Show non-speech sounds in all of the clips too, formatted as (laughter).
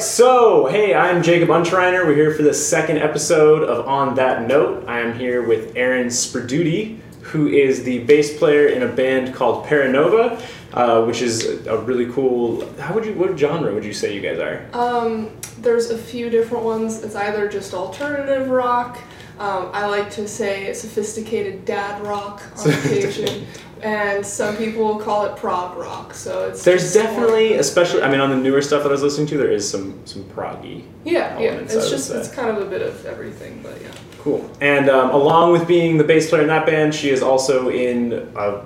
so hey, I'm Jacob Unschreiner. We're here for the second episode of On That Note. I am here with Aaron Sperduti, who is the bass player in a band called Paranova, uh, which is a really cool. How would you? What genre would you say you guys are? Um, there's a few different ones. It's either just alternative rock. Um, I like to say sophisticated dad rock on (laughs) occasion, and some people call it prog rock. So it's There's just more- definitely, especially, I mean, on the newer stuff that I was listening to, there is some some proggy. yeah, yeah. It's just say. it's kind of a bit of everything, but yeah. Cool. And um, along with being the bass player in that band, she is also in a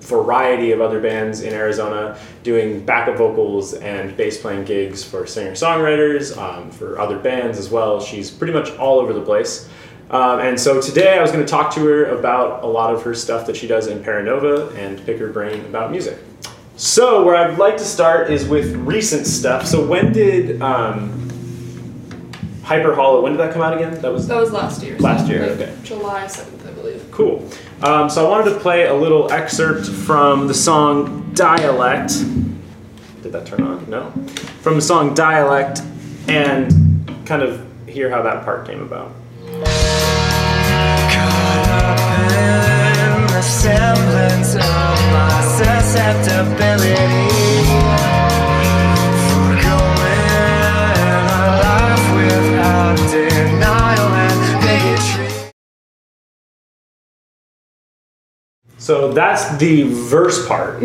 variety of other bands in Arizona, doing backup vocals and bass playing gigs for singer songwriters, um, for other bands as well. She's pretty much all over the place. Um, and so today I was going to talk to her about a lot of her stuff that she does in Paranova and pick her brain about music. So, where I'd like to start is with recent stuff. So, when did um, Hyper Hollow, when did that come out again? That was That was last year. Last year, like, okay. July seventh, I believe. Cool. Um, so I wanted to play a little excerpt from the song Dialect. Did that turn on? No. From the song Dialect and kind of hear how that part came about. Semblance of my susceptibility for going a life without denial and bigotry. So that's the verse part.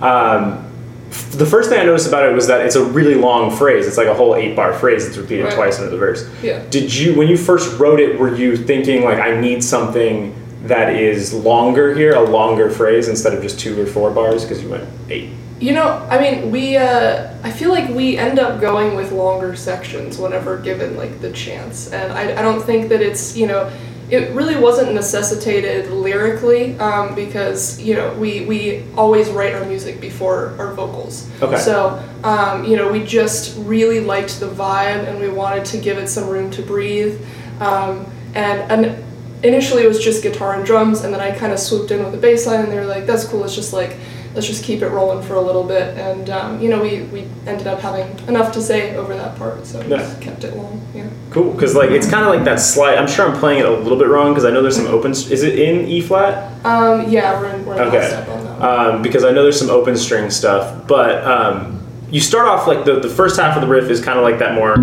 Um, f- the first thing I noticed about it was that it's a really long phrase. It's like a whole eight bar phrase that's repeated Right. twice into the verse. Yeah. Did you, when you first wrote it, were you thinking like I need something that is longer here, a longer phrase instead of just two or four bars because you went eight? You know, I mean, we, uh, I feel like we end up going with longer sections whenever given, like, the chance. And I, I don't think that it's, you know, it really wasn't necessitated lyrically um, because, you know, we, we always write our music before our vocals. Okay. So, um, you know, we just really liked the vibe and we wanted to give it some room to breathe. Um, and, and initially it was just guitar and drums, and then I kind of swooped in with the bass line, and they were like, "That's cool. Let's just like, let's just keep it rolling for a little bit." And um, you know, we we ended up having enough to say over that part, so we Yeah. just kept it long. Yeah. Cool, because like it's kind of like that slide. I'm sure I'm playing it a little bit wrong because I know there's some open. Is it in E flat? Um, yeah, we're in, we're in Okay. step on that. One. Um, because I know there's some open string stuff, but um, you start off like the the first half of the riff is kind of like that more.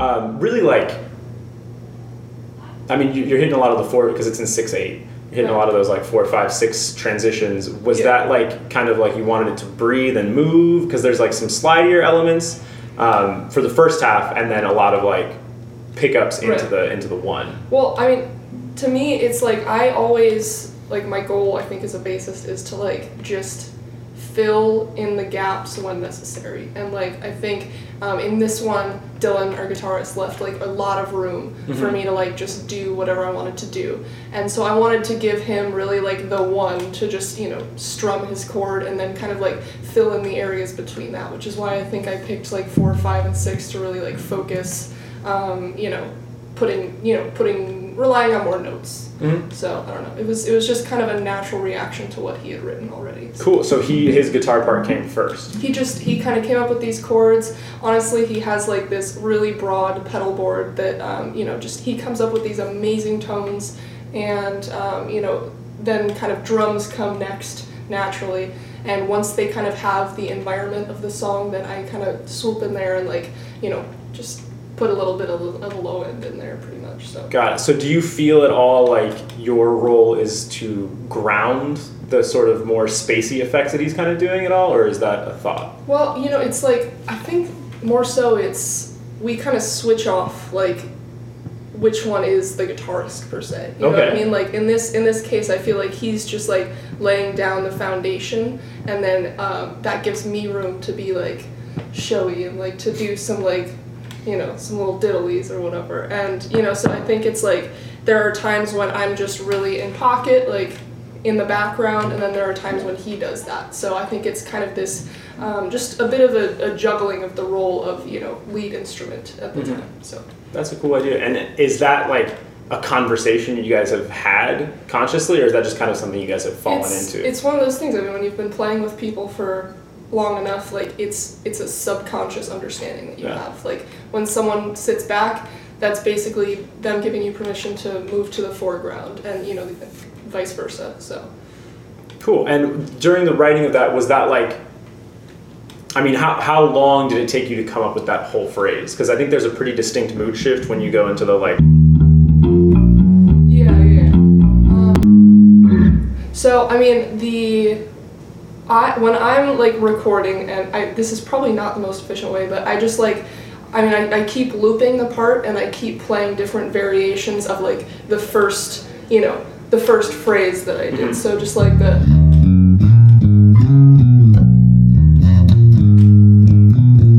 Um, really like. I mean, you- you're hitting a lot of the four because it's in six eight. You're hitting a lot of those like four, five, six transitions. Was Yeah. that like kind of like you wanted it to breathe and move because there's like some slidier elements um, for the first half, and then a lot of like pickups into Right. the into the one. Well, I mean, to me, it's like I always like my goal. I think as a bassist is to like just fill in the gaps when necessary. And like I think um, in this one, Dylan, our guitarist, left like a lot of room for me to like just do whatever I wanted to do. And so I wanted to give him really like the one to just you know strum his chord and then kind of like fill in the areas between that, which is why I think I picked like four, five, and six to really like focus. Um, you know, putting you know putting relying on more notes. Mhm. So I don't know. It was it was just kind of a natural reaction to what he had written already. So Cool. So he his guitar part came first. He just he kind of came up with these chords. Honestly, he has like this really broad pedal board that um, you know just he comes up with these amazing tones, and um, you know then kind of drums come next naturally. And once they kind of have the environment of the song, then I kind of swoop in there and like you know just put a little bit of, the low end in there pretty much. So. Got it. So do you feel at all like your role is to ground the sort of more spacey effects that he's kind of doing at all, or is that a thought? Well, you know, it's like I think more so it's we kind of switch off like which one is the guitarist per se. You know what I mean? Like in this in this case, I feel like he's just like laying down the foundation, and then um, that gives me room to be like showy and like to do some like you know some little diddlies or whatever. And you know, so I think it's like there are times when I'm just really in pocket, like in the background, and then there are times when he does that. So I think it's kind of this, um, just a bit of a, a juggling of the role of you know lead instrument at the Mhm. time. So That's a cool idea. And is that like a conversation you guys have had consciously, or is that just kind of something you guys have fallen it's, into? it's one of those things. I mean, when you've been playing with people for long enough, like it's it's a subconscious understanding that you Yeah. have. Like when someone sits back, that's basically them giving you permission to move to the foreground, and you know, vice versa. So. Cool. And during the writing of that, was that like, I mean, how, how long did it take you to come up with that whole phrase? Because I think there's a pretty distinct mood shift when you go into the like, Yeah, yeah. Um, so I mean the, I when I'm like recording and I this is probably not the most efficient way, but I just like, I mean I, I keep looping the part and I keep playing different variations of like the first you know the first phrase that I did. Mhm. So just like the.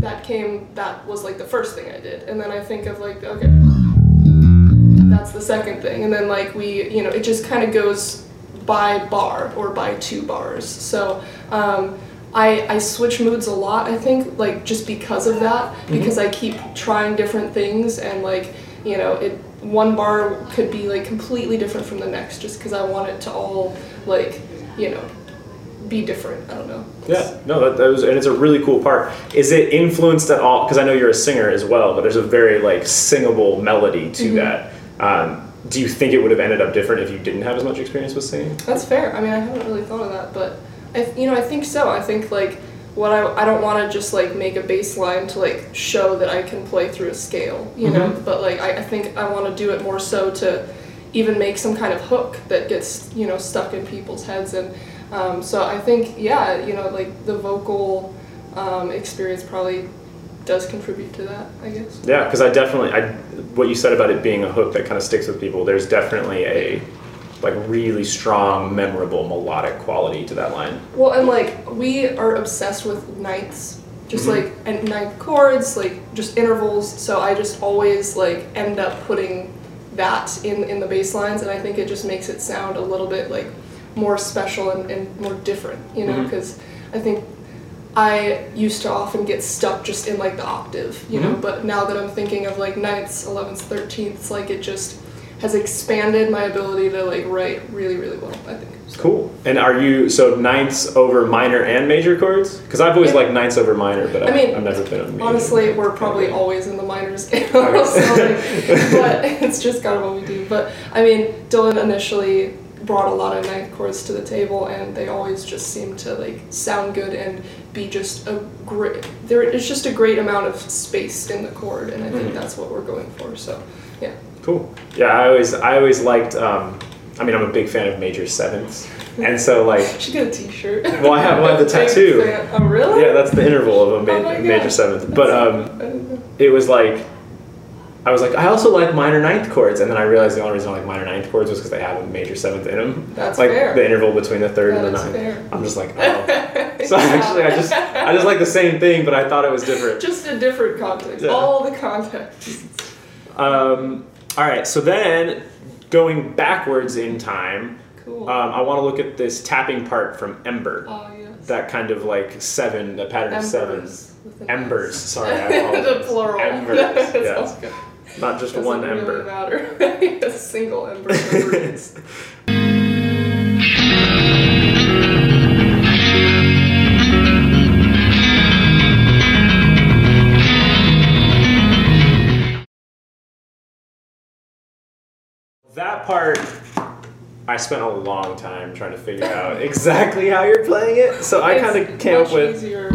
That came. That was like the first thing I did, and then I think of like okay that's the second thing and then like we you know it just kind of goes by bar or by two bars so um, I, I switch moods a lot i think like just because of that because i keep trying different things and like you know it one bar could be like completely different from the next just because i want it to all like you know be different i don't know yeah, no, that, that was, and it's a really cool part. Is it influenced at all? Because I know you're a singer as well, but there's a very like singable melody to that. Um, do you think it would have ended up different if you didn't have as much experience with singing? That's fair. I mean, I haven't really thought of that, but I, you know, I think so. I think like what I, I don't want to just like make a bass line to like show that I can play through a scale, you know. But like I, I think I want to do it more so to even make some kind of hook that gets you know stuck in people's heads, and um, so I think yeah, you know, like the vocal um, experience probably does contribute to that. I guess. Yeah, because I definitely, I what you said about it being a hook that kind of sticks with people. There's definitely a like really strong, memorable melodic quality to that line. Well, and like we are obsessed with ninths, just Mhm. like and ninth chords, like just intervals. So I just always like end up putting that in in the bass lines, and I think it just makes it sound a little bit like more special and, and more different, you know? Because I think I used to often get stuck just in like the octave, you know. Mhm. But now that I'm thinking of like ninths, elevenths, thirteenths, like it just has expanded my ability to like write really, really well. I think. So. Cool. And are you so ninths over minor and major chords? Because I've always Yeah. liked ninths over minor, but I I've, mean, I've never been a major. Honestly, we're probably always in the minors, (laughs) Okay. so like, but (laughs) it's just kind of what we do. But I mean, Dylan initially brought a lot of ninth chords to the table, and they always just seem to like sound good and be just a great. There is just a great amount of space in the chord, and I think Mhm. that's what we're going for. So, yeah. Cool. Yeah, I always I always liked. Um, I mean, I'm a big fan of major sevenths, and so like, (laughs) she get a T-shirt. (laughs) Well, I have- have the tattoo. Oh, really? yeah, that's the interval of a Oh ma- my major seventh. But um, I didn't know. it was like I was like I also like minor ninth chords, and then I realized the only reason I like minor ninth chords was because they have a major seventh in them. That's like fair. the interval between the third and the ninth. fair. I'm just like oh. (laughs) so (laughs) actually, I just I just like the same thing, but I thought it was different. just a different context. Yeah. All the context. Um, all right, so then going backwards in time, Cool. um, I want to look at this tapping part from Ember. oh yes. That kind of like seven, the pattern of seven. Embers. Embers. S. Sorry, I (laughs) the plural. Embers. (laughs) All. Not just Doesn't one really ember. matter. a single ember. That part, I spent a long time trying to figure out (laughs) exactly how you're playing it. So I kind of came up with. Easier.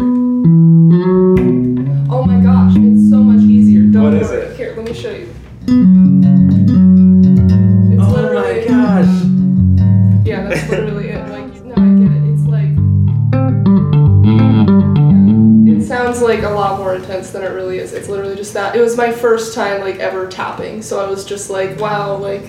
Oh my gosh, it's so much easier. Don't What worry. is it? Here, let me show you. It's Oh literally, my gosh! Yeah, that's literally it. Like, no, I get it. It's like. Yeah. It sounds like a lot more intense than it really is. It's literally just that. It was my first time, like, ever tapping, so I was just like, wow, like,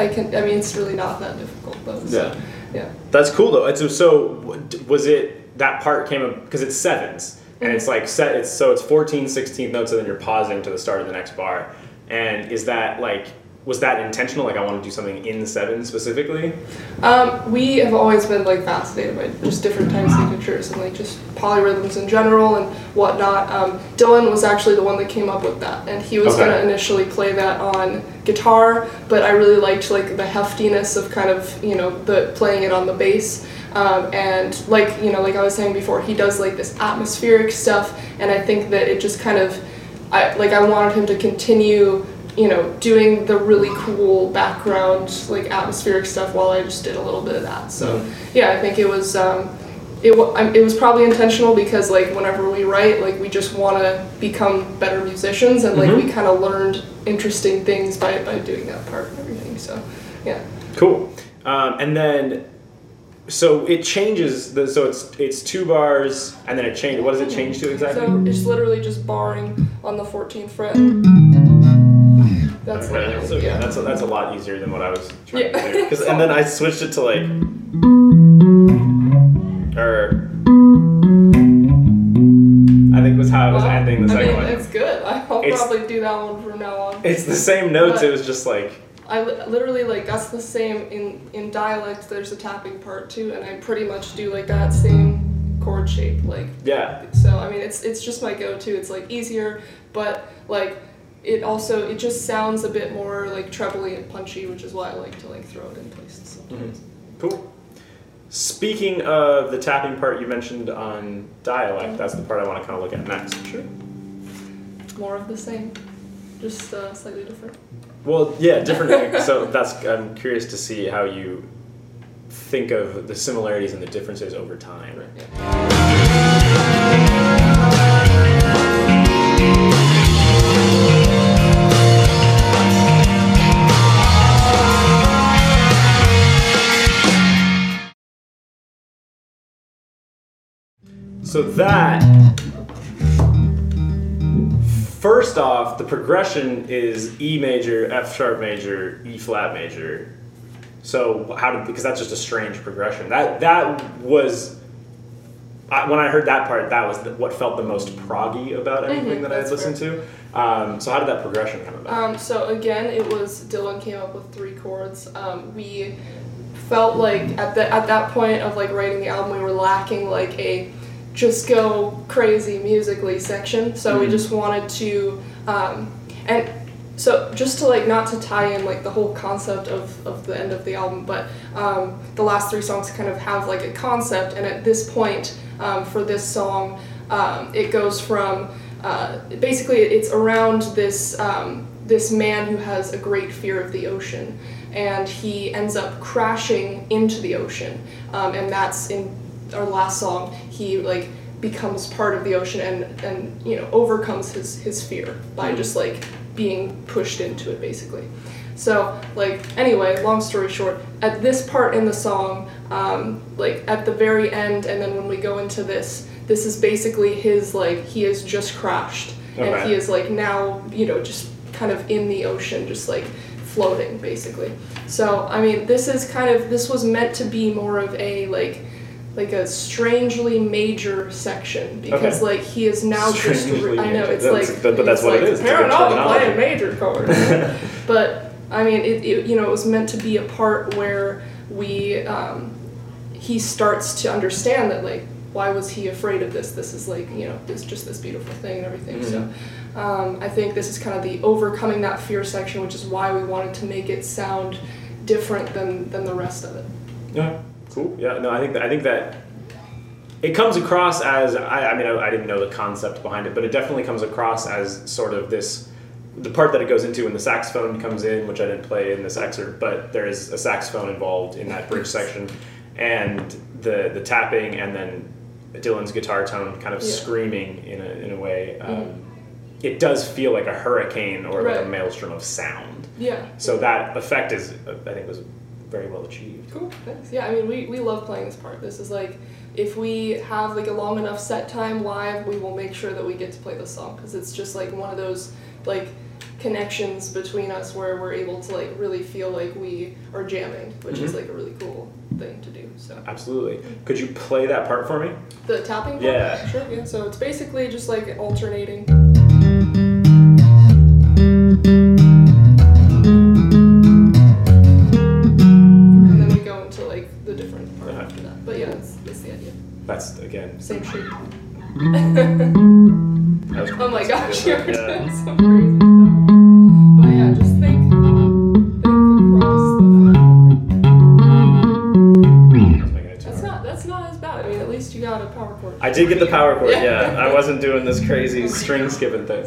I can. I mean, it's really not that difficult, though. So, Yeah. yeah. That's cool though. It's so w- was it that part came up because it's sevens and it's mm-hmm. like set. It's so it's 14, 16 notes and then you're pausing to the start of the next bar. And is that like was that intentional? Like I want to do something in seven specifically. Um, we have always been like fascinated by just different time signatures and like just polyrhythms in general and whatnot. Um, Dylan was actually the one that came up with that, and he was Okay. gonna initially play that on guitar, but I really liked like the heftiness of kind of you know the playing it on the bass. Um, and like you know, like I was saying before, he does like this atmospheric stuff, and I think that it just kind of, I like I wanted him to continue you know, doing the really cool background, like atmospheric stuff while I just did a little bit of that. So, yeah, I think it was, um, it, um, it was probably intentional because, like, whenever we write, like, we just want to become better musicians and, like, we kind of learned interesting things by, by doing that part and everything. So, yeah. Cool. Um, and then, so it changes. The, so it's it's two bars, and then it changes. What does it change to exactly? So, it's literally just barring on the 14th fret. That's Okay, so yeah. that's a, that's a lot easier than what I was trying Yeah. to do. 'Cause- and then I switched it to like, or I think was how I was Well, ending the second I mean, one. it's good. (laughs) I'll It's- probably do that one from now on. It's the same notes. But- It was just like I li- literally like that's the same in in dialect. There's a tapping part too, and I pretty much do like that same chord shape. Like yeah, so, I mean, it's it's just my go-to. It's like easier, but like it also it just sounds a bit more like trebly and punchy, which is why I like to like throw it in places sometimes. cool. Speaking of the tapping part you mentioned on dialect, that's the part I want to kind of look at next. Sure. More of the same, just uh, slightly different. Well, yeah, different. (laughs) so that's I'm curious to see how you think of the similarities and the differences over time. Yeah. So that first off, the progression is E major, F sharp major, E flat major. So how did because that's just a strange progression. That that was I, when I heard that part, that was the, what felt the most proggy about anything that I had Mm-hmm, listened to. Um, so how did that progression come about? Um, so again, it was Dylan came up with three chords. Um, we felt like at the at that point of like writing the album, we were lacking like a just go crazy musically section. So we just wanted to um, and so just to like not to tie in like the whole concept of, of the end of the album, but um, the last three songs kind of have like a concept, and at this point um, for this song, um, it goes from uh, basically it's around this um, this man who has a great fear of the ocean, and he ends up crashing into the ocean, um, and that's in our last song. He like becomes part of the ocean and and you know overcomes his his fear by just like being pushed into it basically. So like anyway, long story short, at this part in the song, um, like at the very end, and then when we go into this, this is basically his like he has just crashed and he is like now you know just kind of in the ocean, just like floating basically. So I mean, this is kind of this was meant to be more of a like like a strangely major section because like he is now just Strangely I know it's That's- like but- but that's it's what like, is. It's a good Paranormal playing major chord. (laughs) but I mean, it, it you know it was meant to be a part where we um, he starts to understand that like why was he afraid of this? This is like you know it's just this beautiful thing and everything. So um, I think this is kind of the overcoming that fear section, which is why we wanted to make it sound different than than the rest of it. Yeah, cool. Yeah, no, I think that I think that it comes across as I, I mean I, I didn't know the concept behind it, but it definitely comes across as sort of this the part that it goes into when the saxophone comes in, which I didn't play in this excerpt, but there is a saxophone involved in that bridge section, and the the tapping, and then Dylan's guitar tone kind of Yeah. screaming in a in a way. Um, It does feel like a hurricane or like a maelstrom of sound. Yeah. So that effect is, I think, was very well achieved. Cool. Thanks. Yeah, I mean, we, we love playing this part. This is like, if we have like a long enough set time live, we will make sure that we get to play this song because it's just like one of those like connections between us where we're able to like really feel like we are jamming, which is Mhm. like a really cool thing to do. So Absolutely. Could you play that part for me? the tapping. part? Yeah. Sure. Yeah. So it's basically just like alternating. That's again. Same shape. (laughs) Oh my gosh, you're doing some I did get the power chord. Yeah. Yeah, (laughs) I wasn't doing this crazy string skipping thing.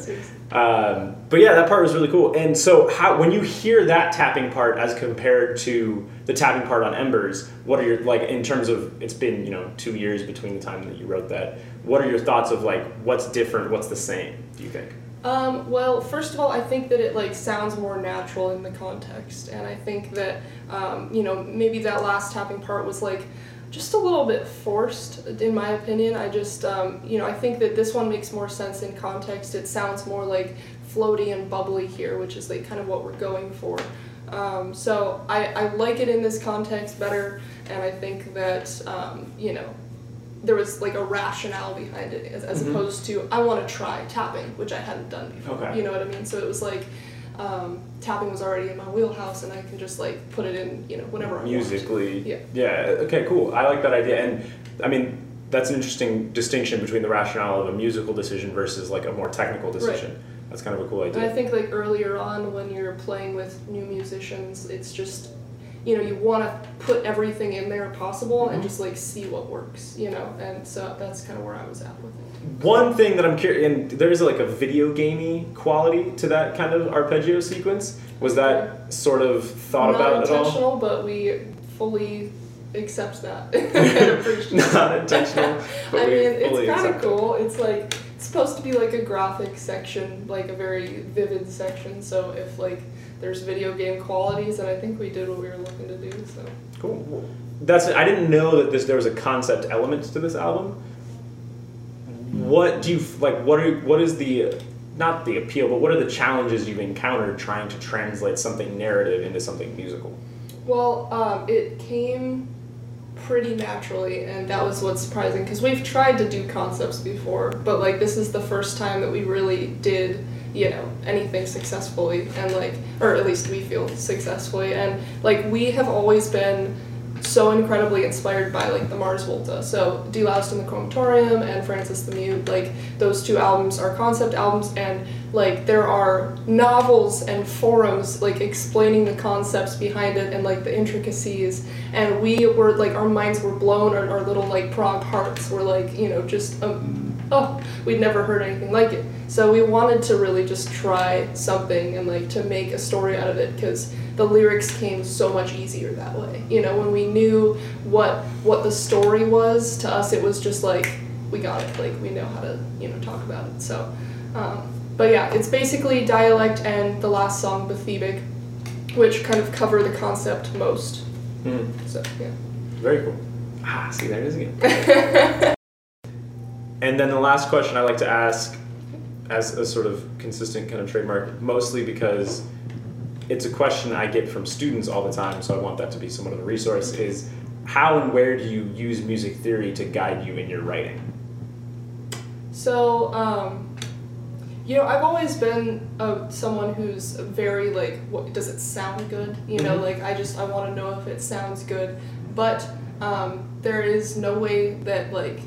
Um, but yeah, that part was really cool. And so, how when you hear that tapping part as compared to the tapping part on Embers, what are your like in terms of it's been you know two years between the time that you wrote that? What are your thoughts of like what's different, what's the same? Do you think? Um, well, first of all, I think that it like sounds more natural in the context, and I think that um, you know maybe that last tapping part was like just a little bit forced, in my opinion. I just um, you know I think that this one makes more sense in context. It sounds more like floaty and bubbly here, which is like kind of what we're going for. Um, so I, I like it in this context better, and I think that um, you know there was like a rationale behind it as, as Mhm. opposed to I want to try tapping, which I hadn't done before. Okay. You know what I mean? So it was like um, tapping was already in my wheelhouse, and I can just like put it in, you know, whenever I want. musically. Yeah. Yeah. Okay. Cool. I like that idea, and I mean that's an interesting distinction between the rationale of a musical decision versus like a more technical decision. That's kind of a cool And I think like earlier on when you're playing with new musicians, it's just you know you want to put everything in there possible and Mhm. just like see what works, you know. And so that's kind of where I was at with it. One thing that I'm curious, and there's like a video gamey quality to that kind of arpeggio sequence. Was that sort of thought Not about at all? intentional, but we fully accept that and (laughs) (laughs) appreciate it. Not intentional, I mean, it's kind of accept it. cool. It's like it's supposed to be like a graphic section, like a very vivid section. So if like there's video game qualities, and I think we did what we were looking to do. So Cool. That's I didn't know that this there was a concept element to this album. What do you like? What are what is the not the appeal, but what are the challenges you've encountered trying to translate something narrative into something musical? well, um, it came pretty naturally, and that was what's surprising because we've tried to do concepts before, but like this is the first time that we really did you know anything successfully and like or at least we feel successfully and like we have always been so incredibly inspired by like the Mars Volta. So De-Loused in the Comatorium and Frances the Mute, like those two albums are concept albums and like there are novels and forums like explaining the concepts behind it and like the intricacies and we were like our minds were blown our, our little like prog hearts were like you know just um, oh we'd never heard anything like it so we wanted to really just try something and like to make a story out of it because the lyrics came so much easier that way you know when we knew what what the story was to us it was just like we got it like we know how to you know talk about it so um, but yeah it's basically dialect and the last song Bathebic which kind of cover the concept most Hmm. so yeah Very cool. Ah, see, there it is again. (laughs) and then the last question I like to ask, as a sort of consistent kind of trademark, mostly because it's a question I get from students all the time, so I want that to be somewhat of a resource, is how and where do you use music theory to guide you in your writing? So, um, you know, I've always been uh, someone who's very like, what does it sound good? You know, Mhm. like I just I want to know if it sounds good. But um, there is no way that like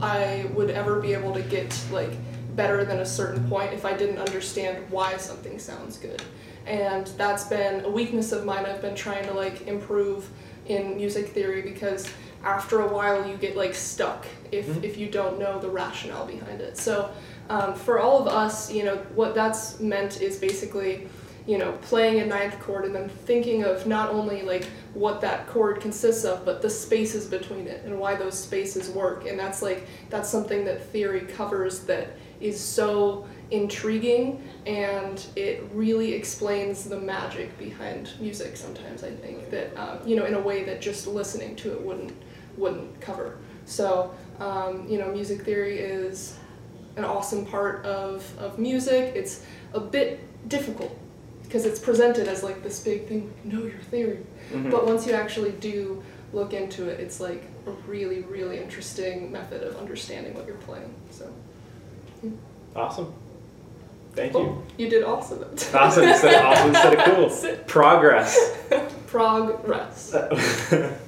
I would ever be able to get like better than a certain point if I didn't understand why something sounds good. And that's been a weakness of mine. I've been trying to like improve in music theory because after a while you get like stuck if, Mhm. if you don't know the rationale behind it. So um, for all of us, you know, what that's meant is basically, you know, playing a ninth chord and then thinking of not only like what that chord consists of, but the spaces between it and why those spaces work. And that's like that's something that theory covers that is so intriguing and it really explains the magic behind music sometimes i think that um, you know in a way that just listening to it wouldn't wouldn't cover. So um, you know music theory is an awesome part of, of music. It's a bit difficult because it's presented as like this big thing know your theory. Mhm. but once you actually do look into it it's like a really really interesting method of understanding what you're playing so Awesome. Thank you. Oh, you did awesome. Awesome instead of awesome instead of cool. (laughs) Progress. (laughs) Progress. (laughs)